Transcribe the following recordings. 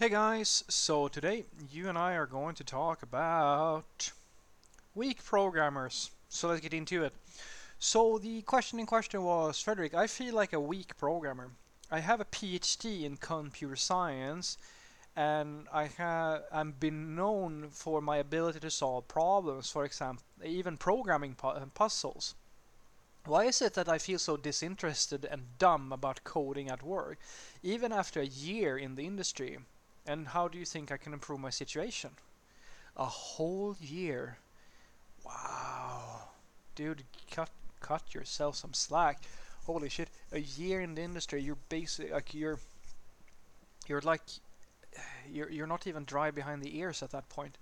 Hey guys, so today you and I are going to talk about weak programmers. So let's get into it. So the question in question was, Frederick, I feel like a weak programmer. I have a PhD in computer science and I have I'm been known for my ability to solve problems, for example, even programming pu uh, puzzles. Why is it that I feel so disinterested and dumb about coding at work, even after a year in the industry? And how do you think I can improve my situation? A whole year. Wow. Dude, cut cut yourself some slack. Holy shit. A year in the industry, you're basically like you're you're like you're you're not even dry behind the ears at that point.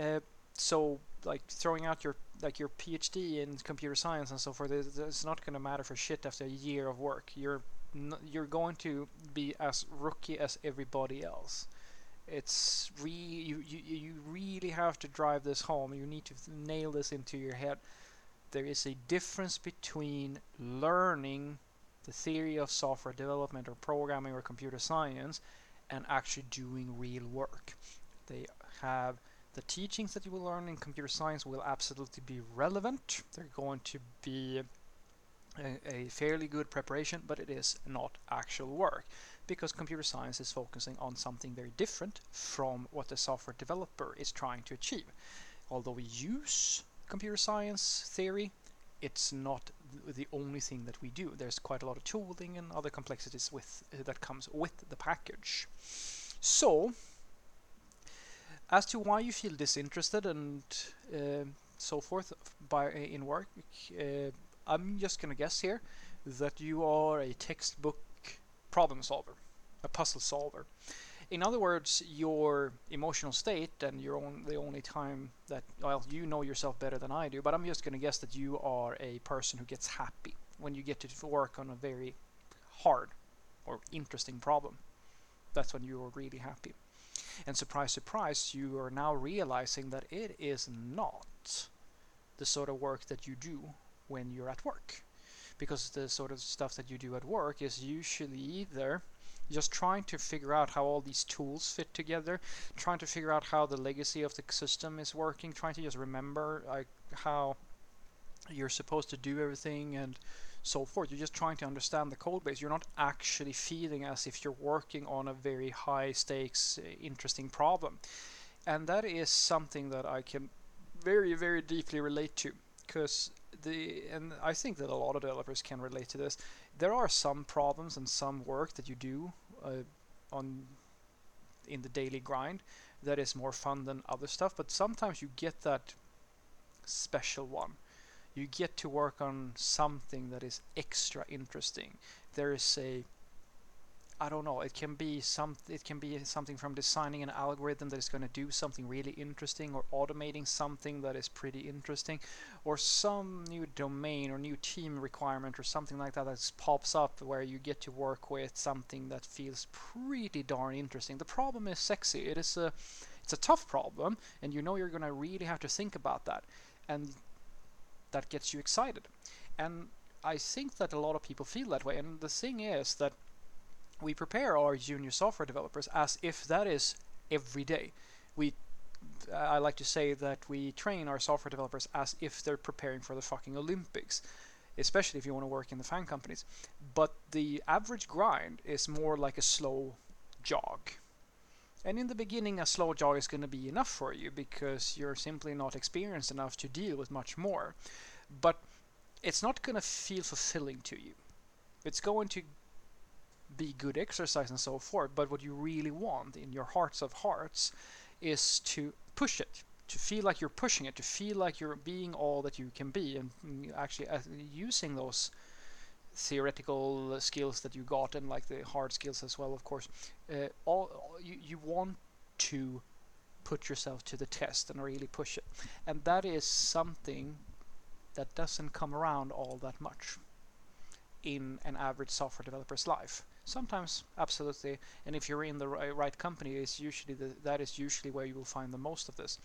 Uh, so like throwing out your like your PhD in computer science and so forth, it's not going to matter for shit after a year of work. You're you're going to be as rookie as everybody else. It's re you, you you really have to drive this home. You need to nail this into your head. There is a difference between learning the theory of software development or programming or computer science and actually doing real work. They have the teachings that you will learn in computer science will absolutely be relevant. They're going to be a, fairly good preparation, but it is not actual work because computer science is focusing on something very different from what the software developer is trying to achieve. Although we use computer science theory, it's not the only thing that we do. There's quite a lot of tooling and other complexities with uh, that comes with the package. So, as to why you feel disinterested and uh, so forth by in work, uh, I'm just gonna guess here that you are a textbook problem solver, a puzzle solver. In other words, your emotional state and your own the only time that well you know yourself better than I do, but I'm just gonna guess that you are a person who gets happy when you get to work on a very hard or interesting problem. That's when you are really happy. And surprise, surprise, you are now realizing that it is not the sort of work that you do when you're at work. Because the sort of stuff that you do at work is usually either just trying to figure out how all these tools fit together, trying to figure out how the legacy of the system is working, trying to just remember like how you're supposed to do everything and so forth. You're just trying to understand the code base. You're not actually feeling as if you're working on a very high stakes, eh, interesting problem. And that is something that I can very, very deeply relate to because the and I think that a lot of developers can relate to this. There are some problems and some work that you do uh, on in the daily grind that is more fun than other stuff, but sometimes you get that special one. You get to work on something that is extra interesting. There is a I don't know. It can be some. It can be something from designing an algorithm that is going to do something really interesting, or automating something that is pretty interesting, or some new domain or new team requirement or something like that that pops up where you get to work with something that feels pretty darn interesting. The problem is sexy. It is a, it's a tough problem, and you know you're going to really have to think about that, and that gets you excited. And I think that a lot of people feel that way. And the thing is that we prepare our junior software developers as if that is every day. We uh, I like to say that we train our software developers as if they're preparing for the fucking Olympics, especially if you want to work in the FAANG companies. But the average grind is more like a slow jog. And in the beginning, a slow jog is going to be enough for you because you're simply not experienced enough to deal with much more. But it's not going to feel fulfilling to you. It's going to be good exercise and so forth. But what you really want in your hearts of hearts is to push it, to feel like you're pushing it, to feel like you're being all that you can be, and actually uh, using those theoretical skills that you got and like the hard skills as well, of course. Uh, all you you want to put yourself to the test and really push it, and that is something that doesn't come around all that much in an average software developer's life. Sometimes, absolutely, and if you're in the right company, is usually the, that is usually where you will find the most of this.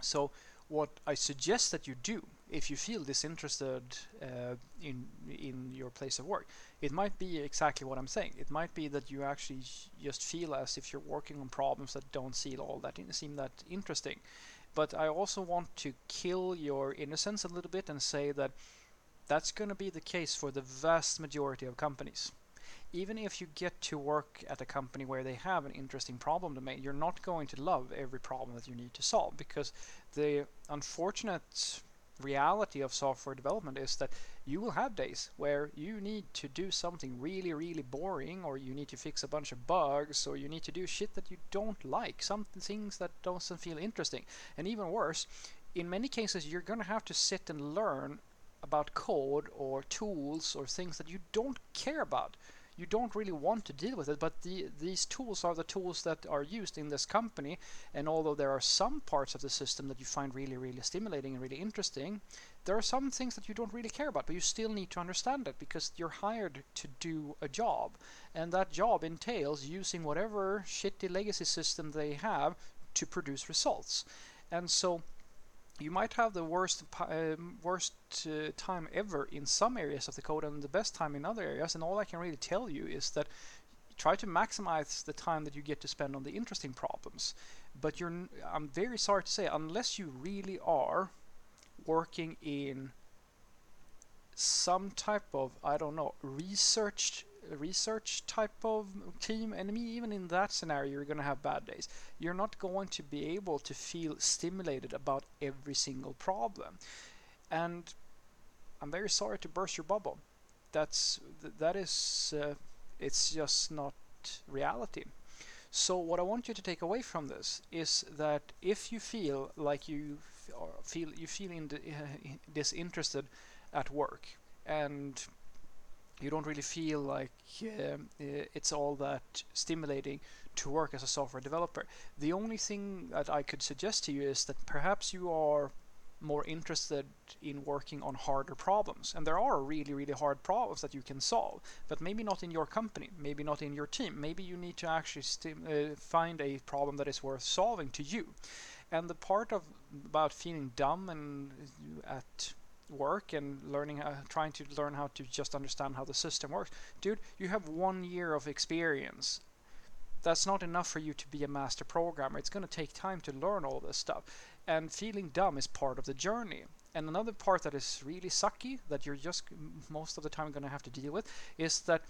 So, what I suggest that you do if you feel disinterested uh, in in your place of work. It might be exactly what I'm saying. It might be that you actually just feel as if you're working on problems that don't seem all that seem that interesting. But I also want to kill your innocence a little bit and say that that's going to be the case for the vast majority of companies. Even if you get to work at a company where they have an interesting problem to make, you're not going to love every problem that you need to solve because the unfortunate reality of software development is that you will have days where you need to do something really really boring or you need to fix a bunch of bugs or you need to do shit that you don't like some things that don't feel interesting. And even worse in many cases you're going to have to sit and learn about code or tools or things that you don't care about you don't really want to deal with it but the, these tools are the tools that are used in this company. And although there are some parts of the system that you find really really stimulating and really interesting there are some things that you don't really care about but you still need to understand it because you're hired to do a job. And that job entails using whatever shitty legacy system they have to produce results. And so you might have the worst uh, worst uh, time ever in some areas of the code and the best time in other areas and all I can really tell you is that try to maximize the time that you get to spend on the interesting problems. But you're I'm very sorry to say unless you really are working in some type of I don't know research research type of team and even in that scenario you're going to have bad days. You're not going to be able to feel stimulated about every single problem. And i'm very sorry to burst your bubble. That's that is uh, it's just not reality. So what i want you to take away from this is that if you feel like you feel you feel in uh, disinterested at work and you don't really feel like uh, it's all that stimulating to work as a software developer. The only thing that I could suggest to you is that perhaps you are more interested in working on harder problems. And there are really, really hard problems that you can solve, but maybe not in your company, maybe not in your team. Maybe you need to actually uh, find a problem that is worth solving to you. And the part of about feeling dumb and at work and learning how, trying to learn how to just understand how the system works. Dude, you have one year of experience. That's not enough for you to be a master programmer. It's going to take time to learn all this stuff. And feeling dumb is part of the journey. And another part that is really sucky that you're just most of the time going to have to deal with is that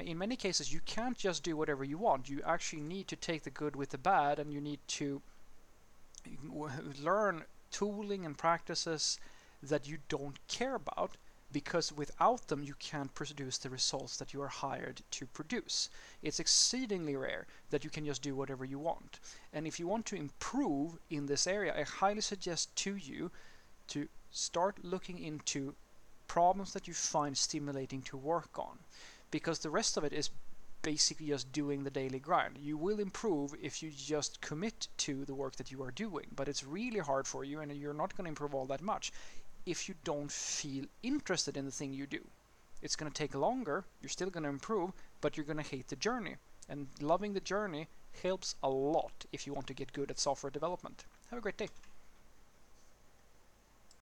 in many cases you can't just do whatever you want. You actually need to take the good with the bad and you need to learn tooling and practices that you don't care about because without them you can't produce the results that you are hired to produce. It's exceedingly rare that you can just do whatever you want. And if you want to improve in this area, I highly suggest to you to start looking into problems that you find stimulating to work on because the rest of it is basically just doing the daily grind. You will improve if you just commit to the work that you are doing, but it's really hard for you and you're not going to improve all that much if you don't feel interested in the thing you do. It's going to take longer, you're still going to improve, but you're going to hate the journey. And loving the journey helps a lot if you want to get good at software development. Have a great day.